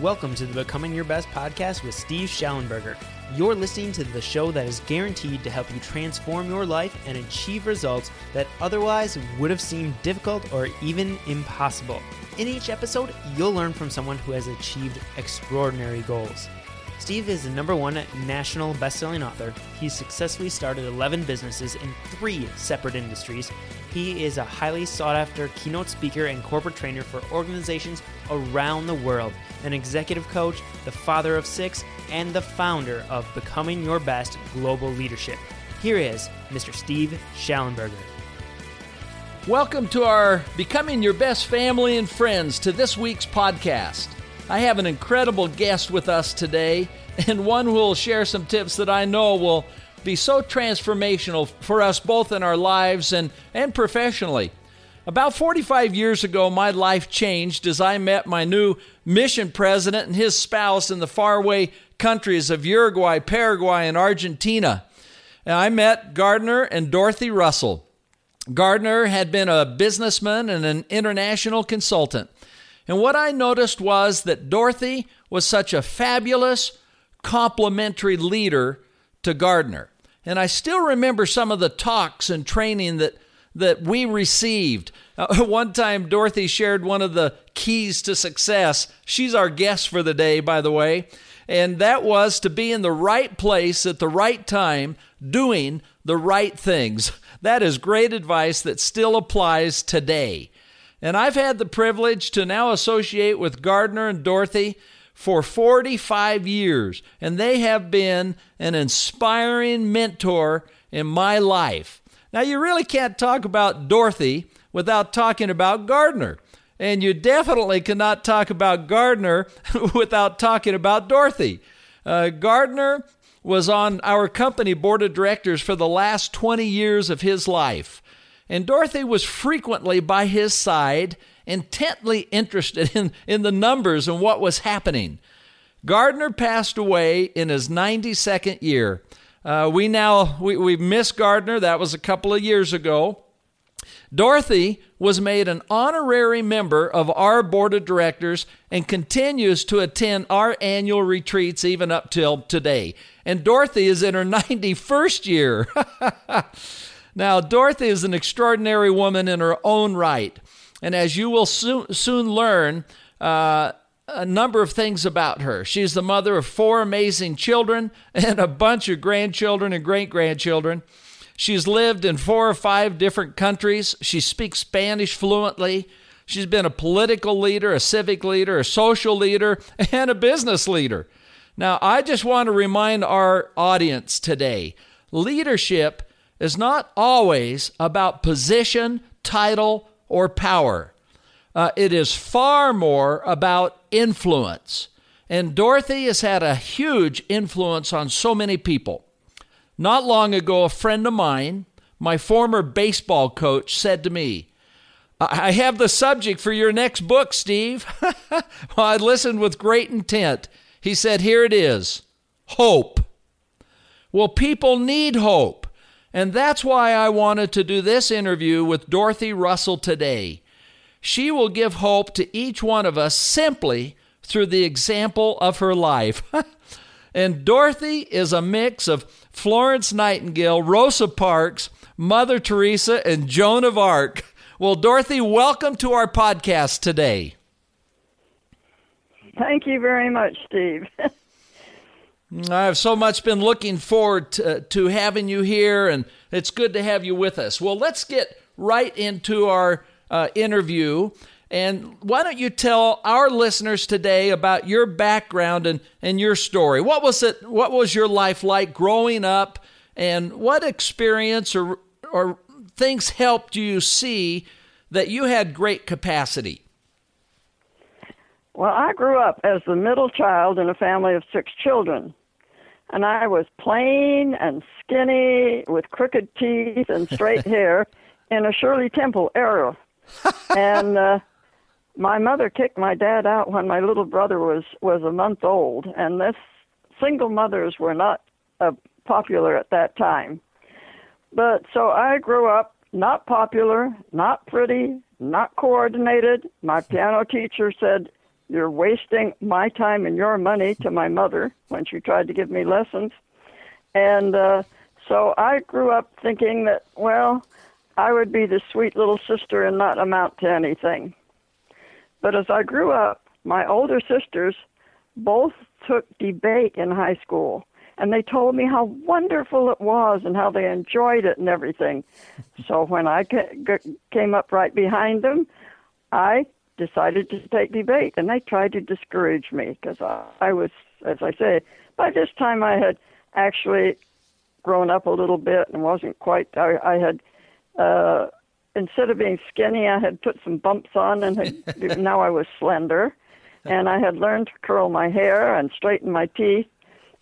Welcome to the Becoming Your Best podcast with Steve Shallenberger. You're listening to the show that is guaranteed to help you transform your life and achieve results that otherwise would have seemed difficult or even impossible. In each episode, you'll learn from someone who has achieved extraordinary goals. Steve is the number one national best-selling author. He's successfully started 11 businesses in three separate industries. He is a highly sought-after keynote speaker and corporate trainer for organizations around the world, an executive coach, the father of six, and the founder of Becoming Your Best Global Leadership. Here is Mr. Steve Shallenberger. Welcome to our Becoming Your Best Family and Friends to this week's podcast. I have an incredible guest with us today, and one who will share some tips that I know will be so transformational for us both in our lives and, and professionally. About 45 years ago, my life changed as I met my new mission president and his spouse in the faraway countries of Uruguay, Paraguay, and Argentina. And I met Gardner and Dorothy Russell. Gardner had been a businessman and an international consultant. And what I noticed was that Dorothy was such a fabulous, complementary leader to Gardner. And I still remember some of the talks and training that, that we received. Uh, one time, Dorothy shared one of the keys to success. She's our guest for the day, by the way. And that was to be in the right place at the right time, doing the right things. That is great advice that still applies today. And I've had the privilege to now associate with Gardner and Dorothy for 45 years, and they have been an inspiring mentor in my life. Now, you really can't talk about Dorothy without talking about Gardner. And you definitely cannot talk about Gardner without talking about Dorothy. Uh, Gardner was on our company board of directors for the last 20 years of his life. And Dorothy was frequently by his side, intently interested in, in the numbers and what was happening. Gardner passed away in his 92nd year. Uh, we now we, we miss Gardner. That was a couple of years ago. Dorothy was made an honorary member of our board of directors and continues to attend our annual retreats even up till today. And Dorothy is in her 91st year. now, Dorothy is an extraordinary woman in her own right. And as you will soon, soon learn, uh, a number of things about her. She's the mother of four amazing children and a bunch of grandchildren and great grandchildren. She's lived in four or five different countries. She speaks Spanish fluently. She's been a political leader, a civic leader, a social leader, and a business leader. Now, I just want to remind our audience today leadership is not always about position, title, or power. Uh, it is far more about influence. And Dorothy has had a huge influence on so many people. Not long ago, a friend of mine, my former baseball coach, said to me, I have the subject for your next book, Steve. well, I listened with great intent. He said, Here it is hope. Well, people need hope. And that's why I wanted to do this interview with Dorothy Russell today. She will give hope to each one of us simply through the example of her life. and Dorothy is a mix of Florence Nightingale, Rosa Parks, Mother Teresa, and Joan of Arc. Well, Dorothy, welcome to our podcast today. Thank you very much, Steve. I've so much been looking forward to, to, having you here, and it's good to have you with us. Well, let's get right into our uh, interview. And why don't you tell our listeners today about your background and, and your story? What was it? What was your life like growing up, and what experience or or things helped you see that you had great capacity? Well, I grew up as the middle child in a family of six children. And I was plain and skinny with crooked teeth and straight hair in a Shirley Temple era. And uh, my mother kicked my dad out when my little brother was was a month old, and this single mothers were not uh, popular at that time. But so I grew up not popular, not pretty, not coordinated. My piano teacher said, you're wasting my time and your money to my mother when she tried to give me lessons. And uh, so I grew up thinking that, well, I would be the sweet little sister and not amount to anything. But as I grew up, my older sisters both took debate in high school and they told me how wonderful it was and how they enjoyed it and everything. so when I came up right behind them, I decided to take debate, and they tried to discourage me because I, I was, as I say, by this time I had actually grown up a little bit and wasn't quite. I, I had. Uh, instead of being skinny, I had put some bumps on, and had, now I was slender. And I had learned to curl my hair and straighten my teeth,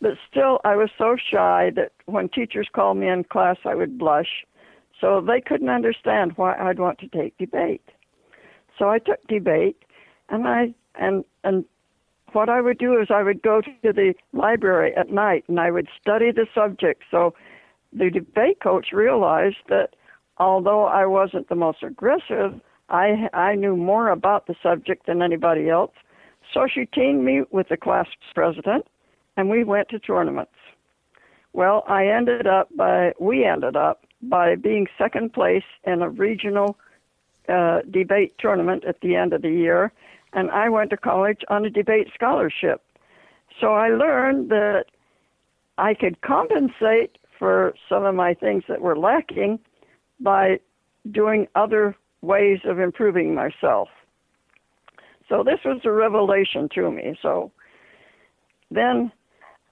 but still, I was so shy that when teachers called me in class, I would blush. So they couldn't understand why I'd want to take debate. So I took debate, and I and and what I would do is I would go to the library at night and I would study the subject. So the debate coach realized that although I wasn't the most aggressive, I I knew more about the subject than anybody else. So she teamed me with the class president, and we went to tournaments. Well, I ended up by we ended up by being second place in a regional uh, debate tournament at the end of the year, and I went to college on a debate scholarship. So I learned that I could compensate for some of my things that were lacking by doing other ways of improving myself. So this was a revelation to me. So then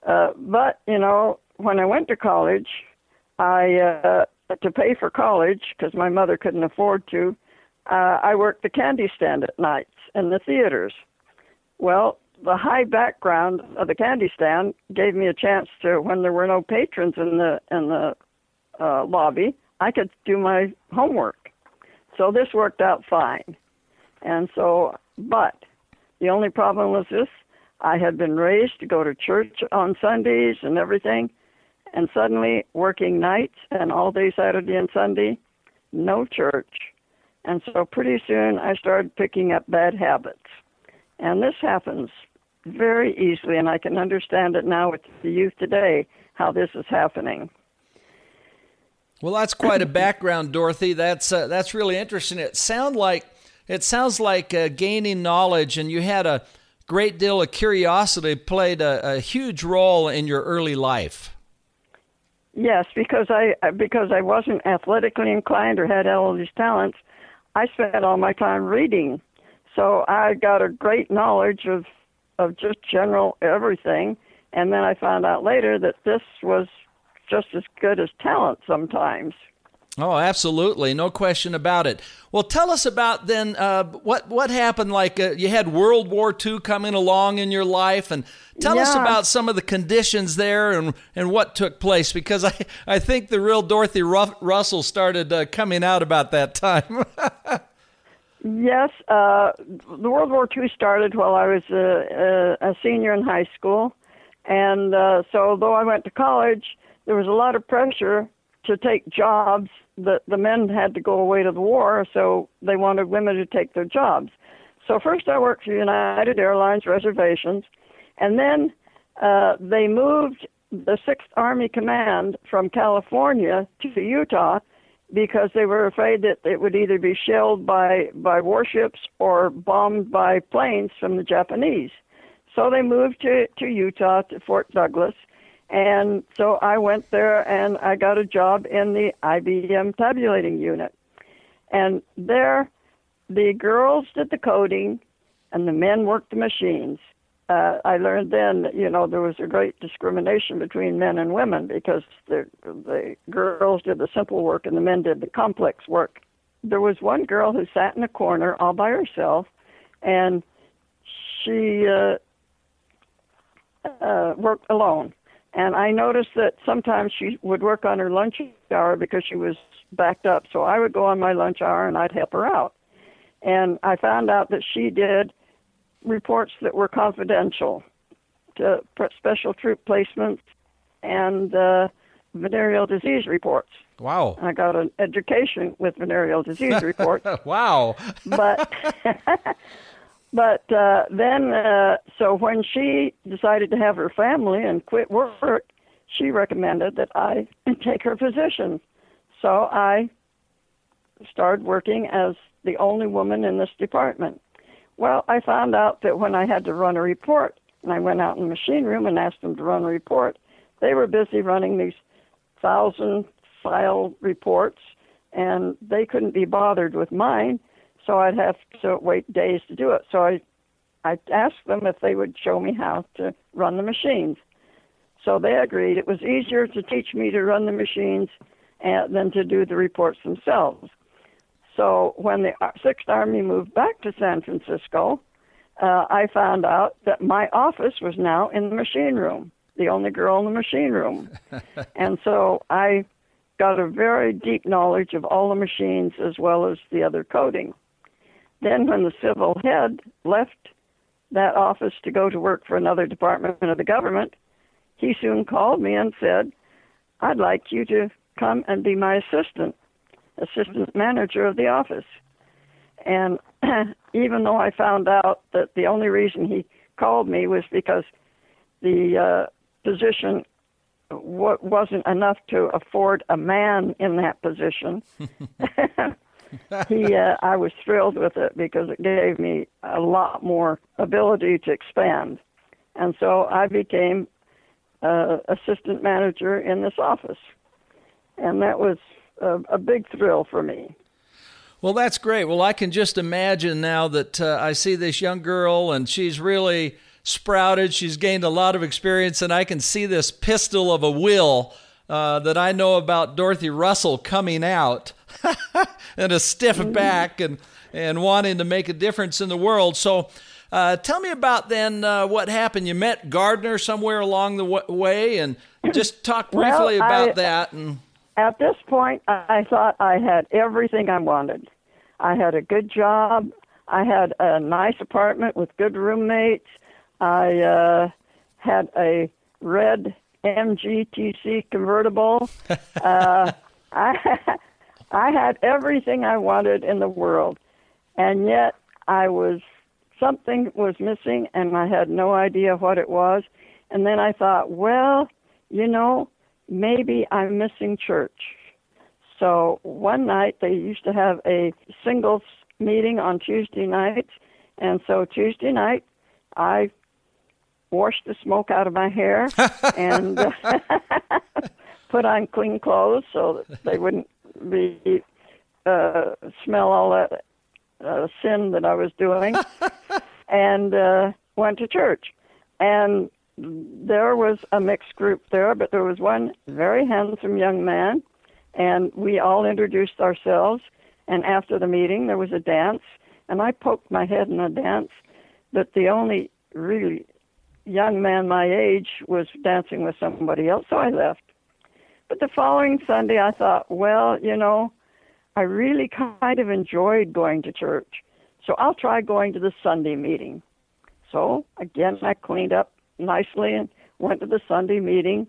uh, but you know, when I went to college, I uh, to pay for college because my mother couldn't afford to. Uh, I worked the candy stand at nights in the theaters. Well, the high background of the candy stand gave me a chance to, when there were no patrons in the in the uh, lobby, I could do my homework. So this worked out fine. And so, but the only problem was this: I had been raised to go to church on Sundays and everything, and suddenly working nights and all day Saturday and Sunday, no church. And so pretty soon I started picking up bad habits. And this happens very easily, and I can understand it now with the youth today how this is happening. Well, that's quite a background, Dorothy. That's uh, that's really interesting. It sound like it sounds like uh, gaining knowledge, and you had a great deal of curiosity played a, a huge role in your early life. Yes, because I because I wasn't athletically inclined or had all these talents, I spent all my time reading. So I got a great knowledge of of just general everything, and then I found out later that this was just as good as talent sometimes. Oh, absolutely, no question about it. Well, tell us about then uh, what what happened. Like uh, you had World War II coming along in your life, and tell yeah. us about some of the conditions there and and what took place. Because I I think the real Dorothy Russell started uh, coming out about that time. yes, uh, the World War II started while I was a, a, a senior in high school, and uh, so though I went to college, there was a lot of pressure to take jobs that the men had to go away to the war, so they wanted women to take their jobs. So first, I worked for United Airlines reservations, and then uh, they moved the Sixth Army Command from California to Utah because they were afraid that it would either be shelled by by warships or bombed by planes from the Japanese. So they moved to to Utah to Fort Douglas and so I went there and I got a job in the IBM tabulating unit. And there, the girls did the coding and the men worked the machines. Uh, I learned then that, you know, there was a great discrimination between men and women because the, the girls did the simple work and the men did the complex work. There was one girl who sat in a corner all by herself and she uh, uh, worked alone and I noticed that sometimes she would work on her lunch hour because she was backed up. So I would go on my lunch hour and I'd help her out. And I found out that she did reports that were confidential to special troop placements and uh, venereal disease reports. Wow. I got an education with venereal disease reports. wow. but but uh, then, uh, so when she decided to have her family and quit work, she recommended that I take her position. So I started working as the only woman in this department. Well, I found out that when I had to run a report, and I went out in the machine room and asked them to run a report, they were busy running these thousand file reports, and they couldn't be bothered with mine, so I'd have to wait days to do it. So I, I asked them if they would show me how to run the machines. So they agreed. It was easier to teach me to run the machines and, than to do the reports themselves. So when the Sixth Army moved back to San Francisco, uh, I found out that my office was now in the machine room, the only girl in the machine room. and so I got a very deep knowledge of all the machines as well as the other coding. Then, when the civil head left that office to go to work for another department of the government, he soon called me and said, I'd like you to come and be my assistant assistant manager of the office. And even though I found out that the only reason he called me was because the uh, position w- wasn't enough to afford a man in that position, he uh, I was thrilled with it because it gave me a lot more ability to expand, and so I became uh, assistant manager in this office, and that was a, a big thrill for me. Well, that's great. Well, I can just imagine now that uh, I see this young girl and she's really sprouted. She's gained a lot of experience, and I can see this pistol of a will uh, that I know about Dorothy Russell coming out and a stiff mm-hmm. back and, and wanting to make a difference in the world. So, uh, tell me about then uh, what happened. You met Gardner somewhere along the w- way, and just talk briefly well, about I, that. And at this point, I thought I had everything I wanted. I had a good job. I had a nice apartment with good roommates. I uh, had a red MGTC convertible. uh, I I had everything I wanted in the world, and yet I was something was missing, and I had no idea what it was. And then I thought, well, you know, maybe I'm missing church. So one night they used to have a singles meeting on Tuesday nights, and so Tuesday night I washed the smoke out of my hair and uh, put on clean clothes so that they wouldn't be uh, smell all that uh, sin that I was doing, and uh, went to church. And there was a mixed group there, but there was one very handsome young man, and we all introduced ourselves. And after the meeting, there was a dance, and I poked my head in a dance, but the only really young man my age was dancing with somebody else, so I left. But the following Sunday, I thought, well, you know, I really kind of enjoyed going to church, so I'll try going to the Sunday meeting. So again, I cleaned up nicely and went to the Sunday meeting,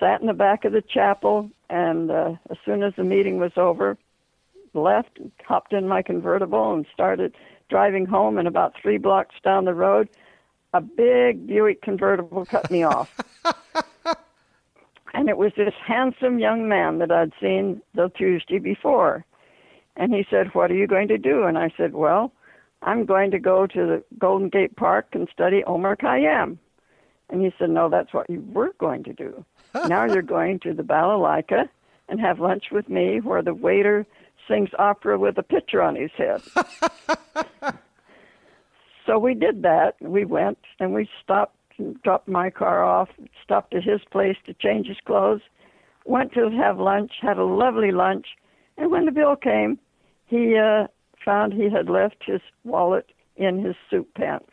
sat in the back of the chapel, and uh, as soon as the meeting was over, left, hopped in my convertible, and started driving home. And about three blocks down the road, a big Buick convertible cut me off. and it was this handsome young man that I'd seen the Tuesday before. And he said, What are you going to do? And I said, Well, I'm going to go to the Golden Gate Park and study Omar Khayyam. And he said, No, that's what you were going to do. now you're going to the Balalaika and have lunch with me where the waiter sings opera with a pitcher on his head. so we did that. We went and we stopped and dropped my car off, stopped at his place to change his clothes, went to have lunch, had a lovely lunch, and when the bill came, he uh, found he had left his wallet in his suit pants.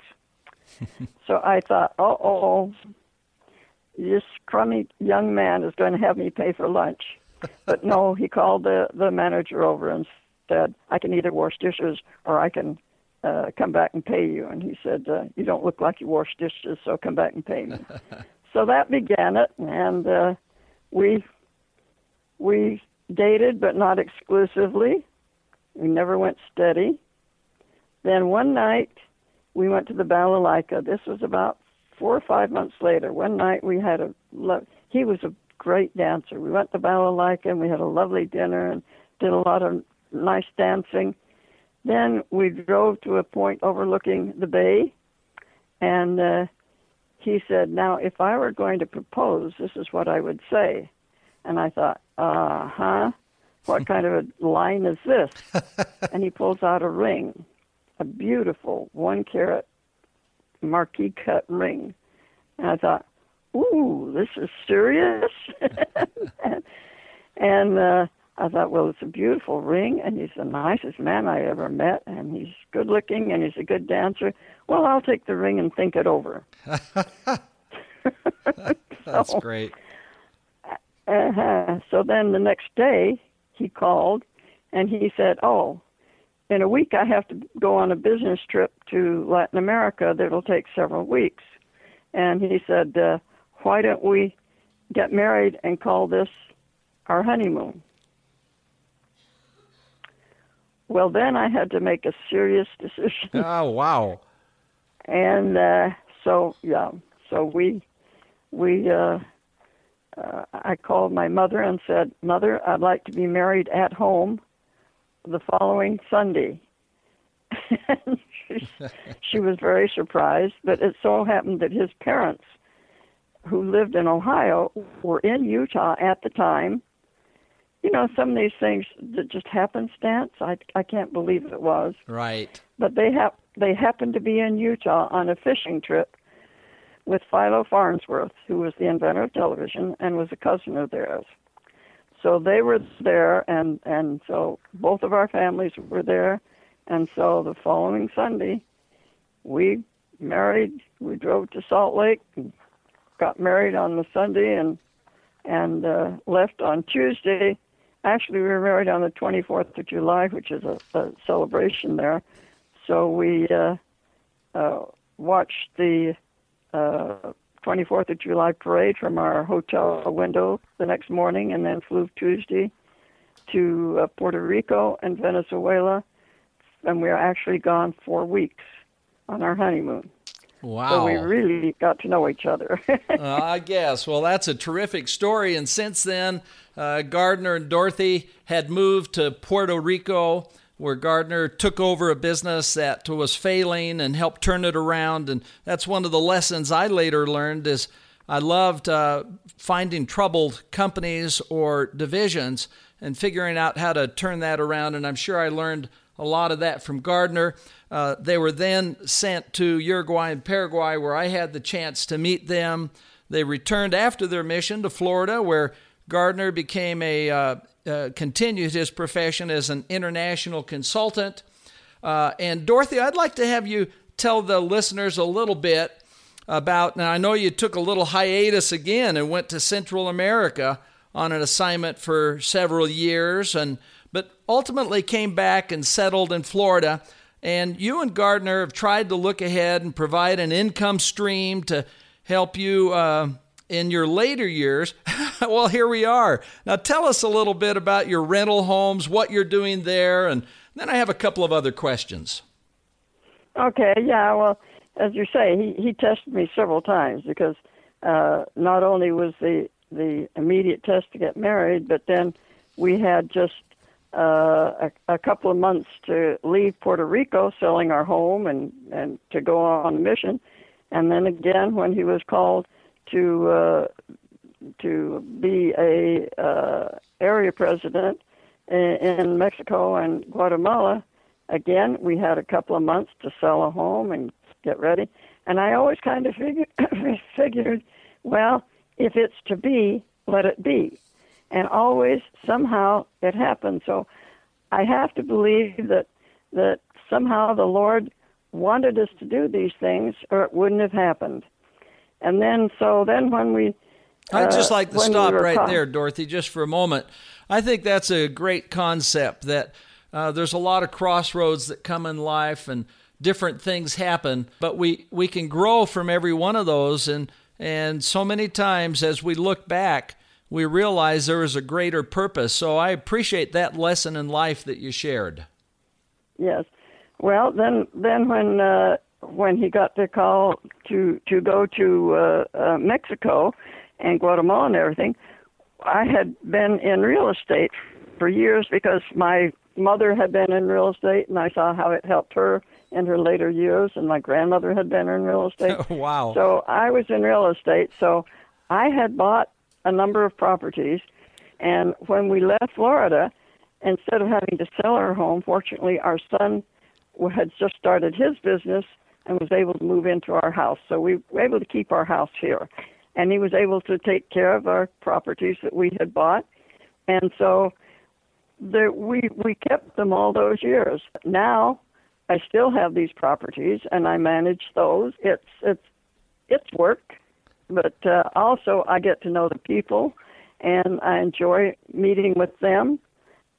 so I thought, oh, oh, this crummy young man is going to have me pay for lunch. But no, he called the, the manager over and said, I can either wash dishes or I can uh, come back and pay you. And he said, uh, You don't look like you wash dishes, so come back and pay me. so that began it, and uh, we we dated, but not exclusively. We never went steady. Then one night, we went to the balalaika. This was about four or five months later. One night we had a lo- he was a great dancer. We went to balalaika and we had a lovely dinner and did a lot of nice dancing. Then we drove to a point overlooking the bay, and uh, he said, "Now, if I were going to propose, this is what I would say." And I thought, "Uh huh." What kind of a line is this? and he pulls out a ring, a beautiful one carat marquise cut ring. And I thought, ooh, this is serious. and and uh, I thought, well, it's a beautiful ring, and he's the nicest man I ever met, and he's good looking, and he's a good dancer. Well, I'll take the ring and think it over. That's so, great. Uh-huh. So then the next day, he called and he said, "Oh, in a week I have to go on a business trip to Latin America that'll take several weeks." And he said, uh, "Why don't we get married and call this our honeymoon?" Well, then I had to make a serious decision. Oh, wow. and uh, so yeah, so we we uh uh, I called my mother and said, Mother, I'd like to be married at home the following Sunday. she was very surprised, but it so happened that his parents, who lived in Ohio, were in Utah at the time. You know, some of these things that just happenstance. I I can't believe it was. Right. But they have they happened to be in Utah on a fishing trip with Philo Farnsworth, who was the inventor of television and was a cousin of theirs. So they were there, and and so both of our families were there, and so the following Sunday, we married. We drove to Salt Lake, and got married on the Sunday, and and uh, left on Tuesday. Actually, we were married on the 24th of July, which is a, a celebration there. So we uh, uh, watched the uh, 24th of July parade from our hotel window the next morning, and then flew Tuesday to uh, Puerto Rico and Venezuela, and we are actually gone four weeks on our honeymoon. Wow. So we really got to know each other. uh, I guess. Well, that's a terrific story. And since then, uh, Gardner and Dorothy had moved to Puerto Rico where Gardner took over a business that was failing and helped turn it around. And that's one of the lessons I later learned is I loved uh, finding troubled companies or divisions and figuring out how to turn that around. And I'm sure I learned a lot of that from Gardner. Uh, they were then sent to Uruguay and Paraguay, where I had the chance to meet them. They returned after their mission to Florida, where Gardner became a uh, uh, continued his profession as an international consultant. Uh, and Dorothy, I'd like to have you tell the listeners a little bit about. Now, I know you took a little hiatus again and went to Central America on an assignment for several years, and but ultimately came back and settled in Florida. And you and Gardner have tried to look ahead and provide an income stream to help you uh, in your later years. well, here we are. Now, tell us a little bit about your rental homes, what you're doing there, and then I have a couple of other questions. Okay, yeah, well, as you say, he, he tested me several times because uh, not only was the, the immediate test to get married, but then we had just uh, a, a couple of months to leave Puerto Rico selling our home and, and to go on a mission. And then again, when he was called to uh, to be a uh, area president in, in Mexico and Guatemala. Again, we had a couple of months to sell a home and get ready. And I always kind of figured, figured, well, if it's to be, let it be. And always somehow it happened. So I have to believe that that somehow the Lord wanted us to do these things, or it wouldn't have happened. And then, so then when we. Uh, I'd just like to stop we right there, Dorothy, just for a moment. I think that's a great concept that uh, there's a lot of crossroads that come in life and different things happen, but we, we can grow from every one of those. And, and so many times as we look back, we realize there is a greater purpose. So I appreciate that lesson in life that you shared. Yes. Well, then, then when uh, when he got the call to to go to uh, uh, Mexico and Guatemala and everything, I had been in real estate for years because my mother had been in real estate, and I saw how it helped her in her later years, and my grandmother had been in real estate. wow. So I was in real estate. So I had bought a number of properties, and when we left Florida, instead of having to sell our home, fortunately, our son had just started his business and was able to move into our house. So we were able to keep our house here. And he was able to take care of our properties that we had bought. And so the, we we kept them all those years. Now I still have these properties and I manage those. It's it's it's work, but uh, also I get to know the people and I enjoy meeting with them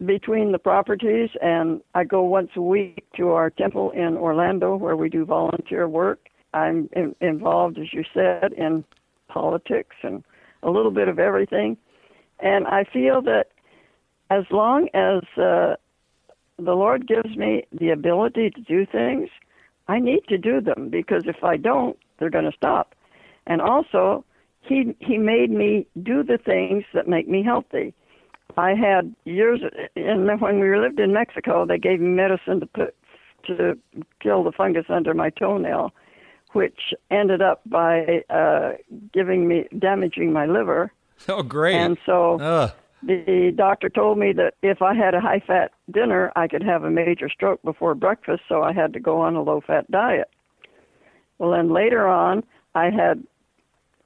between the properties and I go once a week to our temple in Orlando where we do volunteer work. I'm in, involved as you said in politics and a little bit of everything. And I feel that as long as uh, the Lord gives me the ability to do things, I need to do them because if I don't, they're going to stop. And also, he he made me do the things that make me healthy. I had years in when we lived in Mexico, they gave me medicine to put to kill the fungus under my toenail, which ended up by uh, giving me damaging my liver. Oh, great! And so Ugh. the doctor told me that if I had a high fat dinner, I could have a major stroke before breakfast, so I had to go on a low fat diet. Well, then later on, I had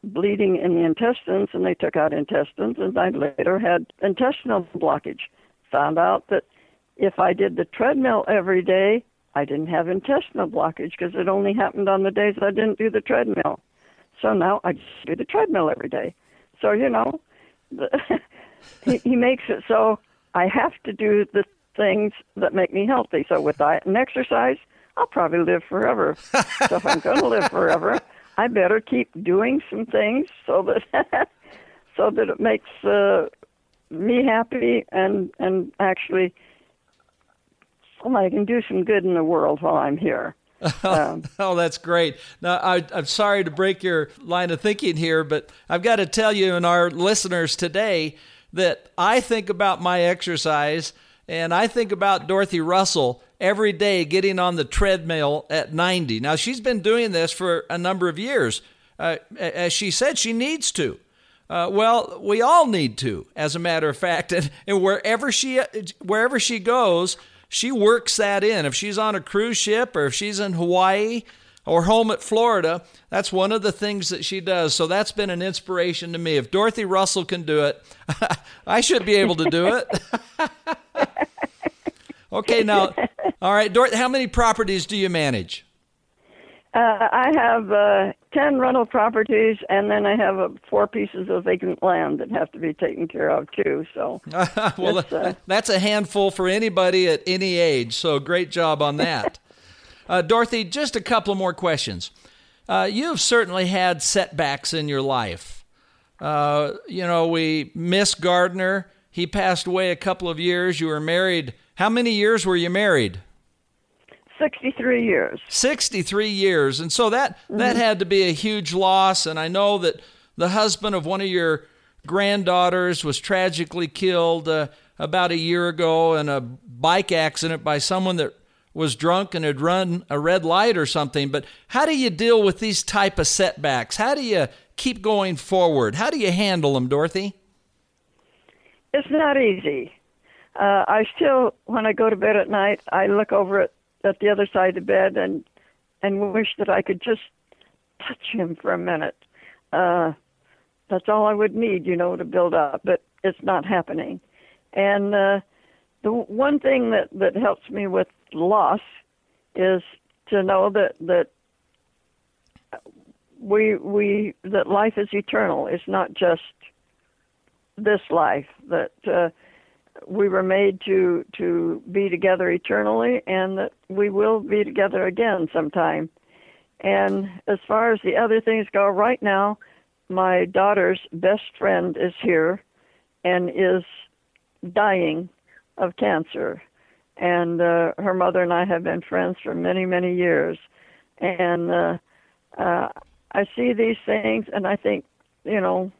bleeding in the intestines, and they took out intestines, and I later had intestinal blockage. Found out that if I did the treadmill every day, I didn't have intestinal blockage because it only happened on the days I didn't do the treadmill. So now I just do the treadmill every day. So you know, the, he, he makes it so I have to do the things that make me healthy. So with diet and exercise, I'll probably live forever. so if I'm going to live forever, I better keep doing some things so that so that it makes uh, me happy and and actually I can do some good in the world while I'm here. Um, oh, that's great. Now, I, I'm sorry to break your line of thinking here, but I've got to tell you and our listeners today that I think about my exercise and I think about Dorothy Russell every day getting on the treadmill at 90. Now, she's been doing this for a number of years. Uh, as she said, she needs to. Uh, well, we all need to, as a matter of fact, and, and wherever she wherever she goes, she works that in. If she's on a cruise ship or if she's in Hawaii or home at Florida, that's one of the things that she does. So that's been an inspiration to me. If Dorothy Russell can do it, I should be able to do it. okay, now, all right, Dorothy, how many properties do you manage? Uh, I have uh, 10 rental properties, and then I have uh, four pieces of vacant land that have to be taken care of, too. So, well, uh, that's a handful for anybody at any age. So, great job on that. Uh, Dorothy, just a couple more questions. Uh, you've certainly had setbacks in your life. you know, we miss Gardner. He passed away a couple of years. You were married. How many years were you married? 63 years. 63 years. And so that mm-hmm. that had to be a huge loss and I know that the husband of one of your granddaughters was tragically killed uh, about a year ago in a bike accident by someone that was drunk and had run a red light or something. But how do you deal with these type of setbacks? How do you keep going forward? How do you handle them, Dorothy? It's not easy. Uh, I still, when I go to bed at night, I look over at at the other side of the bed and and wish that I could just touch him for a minute. Uh, that's all I would need, you know, to build up, but it's not happening. And uh, the one thing that that helps me with loss is to know that that we we that life is eternal. It's not just this life. That uh, we were made to to be together eternally and that we will be together again sometime and as far as the other things go right now my daughter's best friend is here and is dying of cancer and uh, her mother and I have been friends for many many years And uh, uh, I see these things, and I think, you know,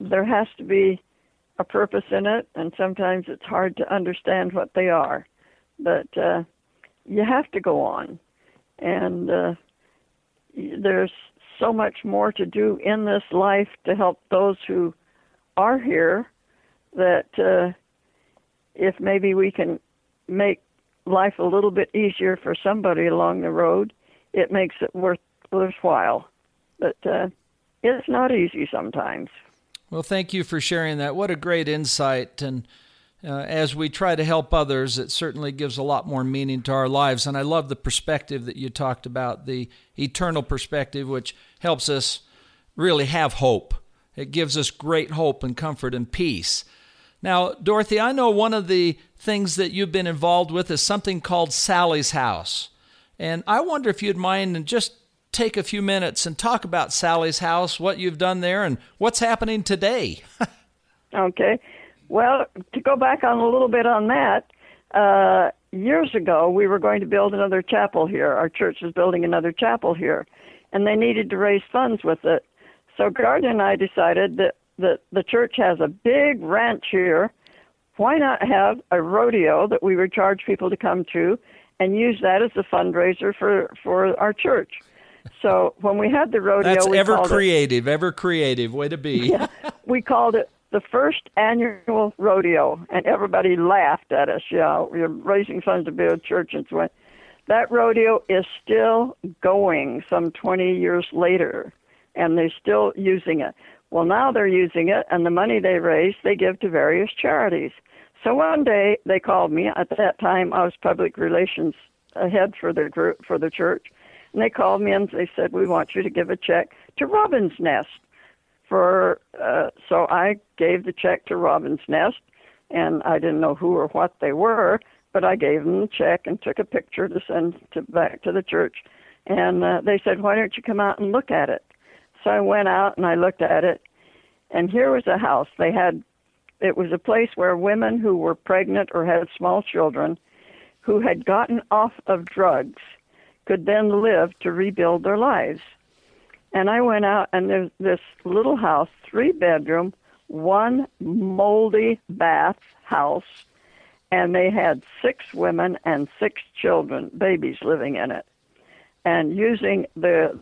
there has to be a purpose in it, and sometimes it's hard to understand what they are. But uh, you have to go on, and uh, there's so much more to do in this life to help those who are here that uh, if maybe we can make life a little bit easier for somebody along the road, it makes it worth worthwhile. But uh, it's not easy sometimes. Well, thank you for sharing that. What a great insight. And uh, as we try to help others, it certainly gives a lot more meaning to our lives. And I love the perspective that you talked about, the eternal perspective, which helps us really have hope. It gives us great hope and comfort and peace. Now, Dorothy, I know one of the things that you've been involved with is something called Sally's House. And I wonder if you'd mind and just take a few minutes and talk about Sally's House, what you've done there, and what's happening today. okay. Well, to go back on a little bit on that, uh, years ago we were going to build another chapel here. Our church was building another chapel here, and they needed to raise funds with it. So Gardner and I decided that, that the church has a big ranch here. Why not have a rodeo that we would charge people to come to and use that as a fundraiser for, for our church? So when we had the rodeo, that's ever creative, it, ever creative. Way to be. yeah, we called it the first annual rodeo, and everybody laughed at us. Yeah, we're raising funds to build a church and so on. That rodeo is still going some 20 years later, and they're still using it. Well, now they're using it, and the money they raise, they give to various charities. So one day they called me. At that time, I was public relations head for the group for the church, and they called me and they said, "We want you to give a check to Robin's Nest." For uh, so I gave the check to Robin's Nest, and I didn't know who or what they were, but I gave them the check and took a picture to send to back to the church. And uh, they said, "Why don't you come out and look at it?" So I went out and I looked at it, and here was a house. They had it was a place where women who were pregnant or had small children who had gotten off of drugs could then live to rebuild their lives. And I went out, and there's this little house, three bedroom, one moldy bath house, and they had six women and six children, babies living in it, and using the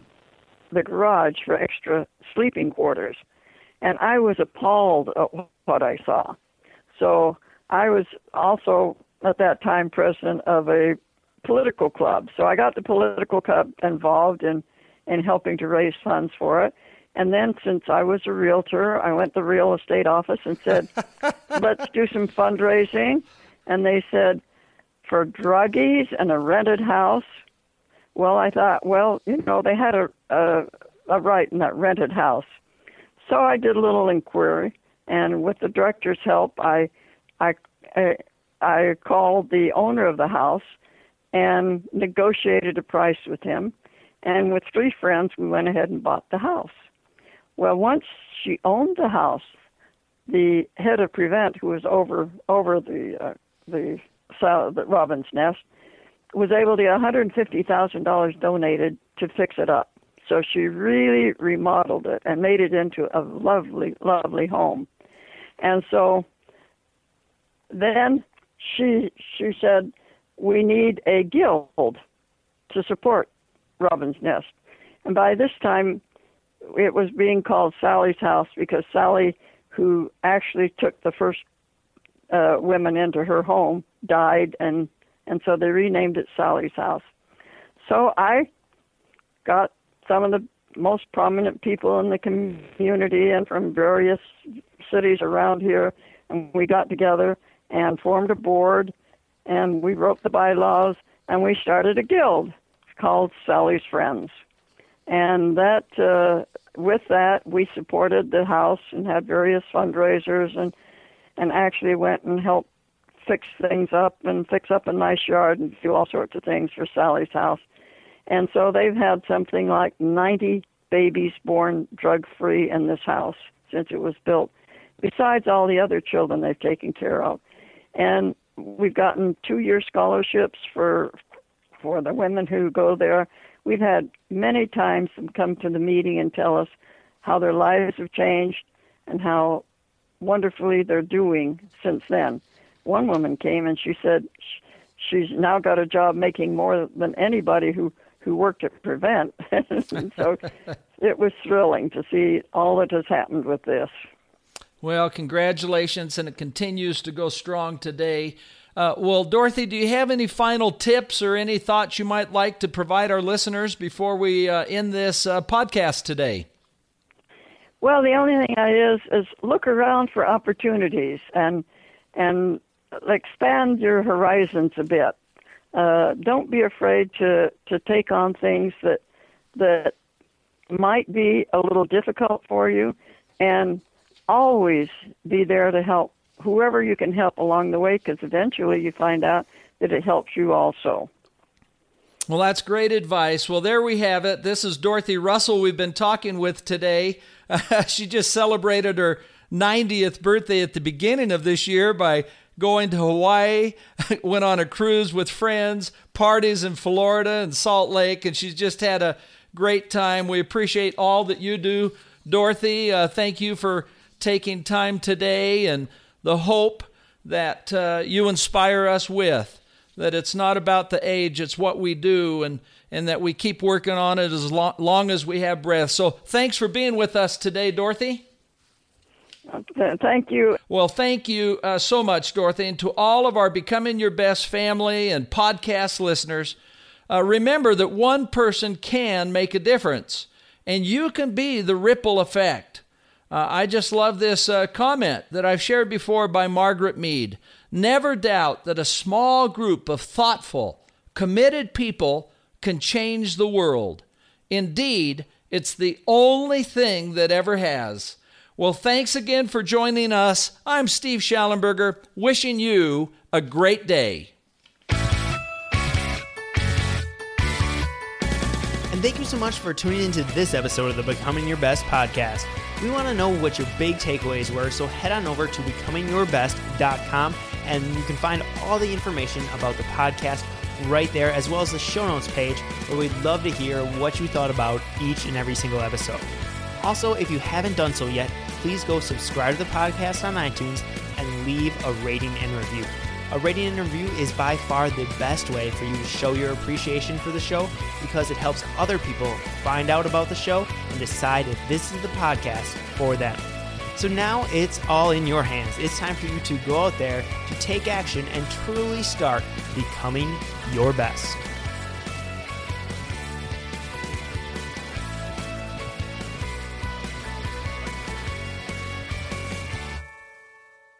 the garage for extra sleeping quarters. And I was appalled at what I saw. So I was also at that time president of a political club. So I got the political club involved in in helping to raise funds for it. And then since I was a realtor, I went to the real estate office and said, "Let's do some fundraising." And they said, "For druggies and a rented house." Well, I thought, well, you know, they had a a, a right in that rented house. So I did a little inquiry, and with the director's help, I I I, I called the owner of the house and negotiated a price with him. And with three friends, we went ahead and bought the house. Well, once she owned the house, the head of Prevent, who was over over the uh, the, the Robin's Nest, was able to get $150,000 donated to fix it up. So she really remodeled it and made it into a lovely, lovely home. And so then she she said, we need a guild to support Robin's Nest. And by this time, it was being called Sally's House because Sally, who actually took the first uh, women into her home, died, and and so they renamed it Sally's House. So I got some of the most prominent people in the community and from various cities around here, and we got together and formed a board and we wrote the bylaws and we started a guild called Sally's Friends. And that, uh, with that, we supported the house and had various fundraisers and and actually went and helped fix things up and fix up a nice yard and do all sorts of things for Sally's house. And so they've had something like 90 babies born drug free in this house since it was built, besides all the other children they've taken care of. And we've gotten two year scholarships for for the women who go there. We've had many times them come to the meeting and tell us how their lives have changed and how wonderfully they're doing since then. One woman came and she said she's now got a job making more than anybody who who worked at Prevent. so it was thrilling to see all that has happened with this. Well, congratulations, and it continues to go strong today. Uh, well, Dorothy, do you have any final tips or any thoughts you might like to provide our listeners before we uh, end this uh, podcast today? Well, the only thing I is is look around for opportunities and and expand your horizons a bit. Uh, don't be afraid to to take on things that that might be a little difficult for you, and always be there to help whoever you can help along the way because eventually you find out that it helps you also. Well, that's great advice. Well, there we have it. This is Dorothy Russell we've been talking with today. Uh, she just celebrated her 90th birthday at the beginning of this year by going to Hawaii, went on a cruise with friends, parties in Florida and Salt Lake, and she's just had a great time. We appreciate all that you do, Dorothy. Uh, thank you for taking time today and the hope that uh, you inspire us with. That it's not about the age, it's what we do, and, and that we keep working on it as long, long as we have breath. So thanks for being with us today, Dorothy. Thank you. Well, thank you uh, so much, Dorothy. And to all of our Becoming Your Best family and podcast listeners, uh, remember that one person can make a difference, and you can be the ripple effect. Uh, I just love this uh, comment that I've shared before by Margaret Mead. Never doubt that a small group of thoughtful, committed people can change the world. Indeed, it's the only thing that ever has. Well, thanks again for joining us. I'm Steve Shallenberger, wishing you a great day. Thank you so much for tuning into this episode of the Becoming Your Best podcast. We want to know what your big takeaways were, so head on over to becomingyourbest.com and you can find all the information about the podcast right there, as well as the show notes page, where we'd love to hear what you thought about each and every single episode. Also, if you haven't done so yet, please go subscribe to the podcast on iTunes and leave a rating and review. A rating and review is by far the best way for you to show your appreciation for the show because it helps other people find out about the show and decide if this is the podcast for them. So now it's all in your hands. It's time for you to go out there to take action and truly start becoming your best.